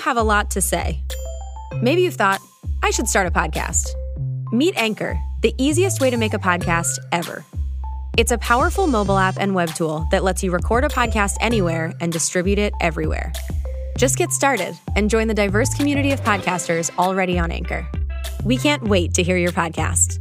Have a lot to say. Maybe you've thought, I should start a podcast. Meet Anchor, the easiest way to make a podcast ever. It's a powerful mobile app and web tool that lets you record a podcast anywhere and distribute it everywhere. Just get started and join the diverse community of podcasters already on Anchor. We can't wait to hear your podcast.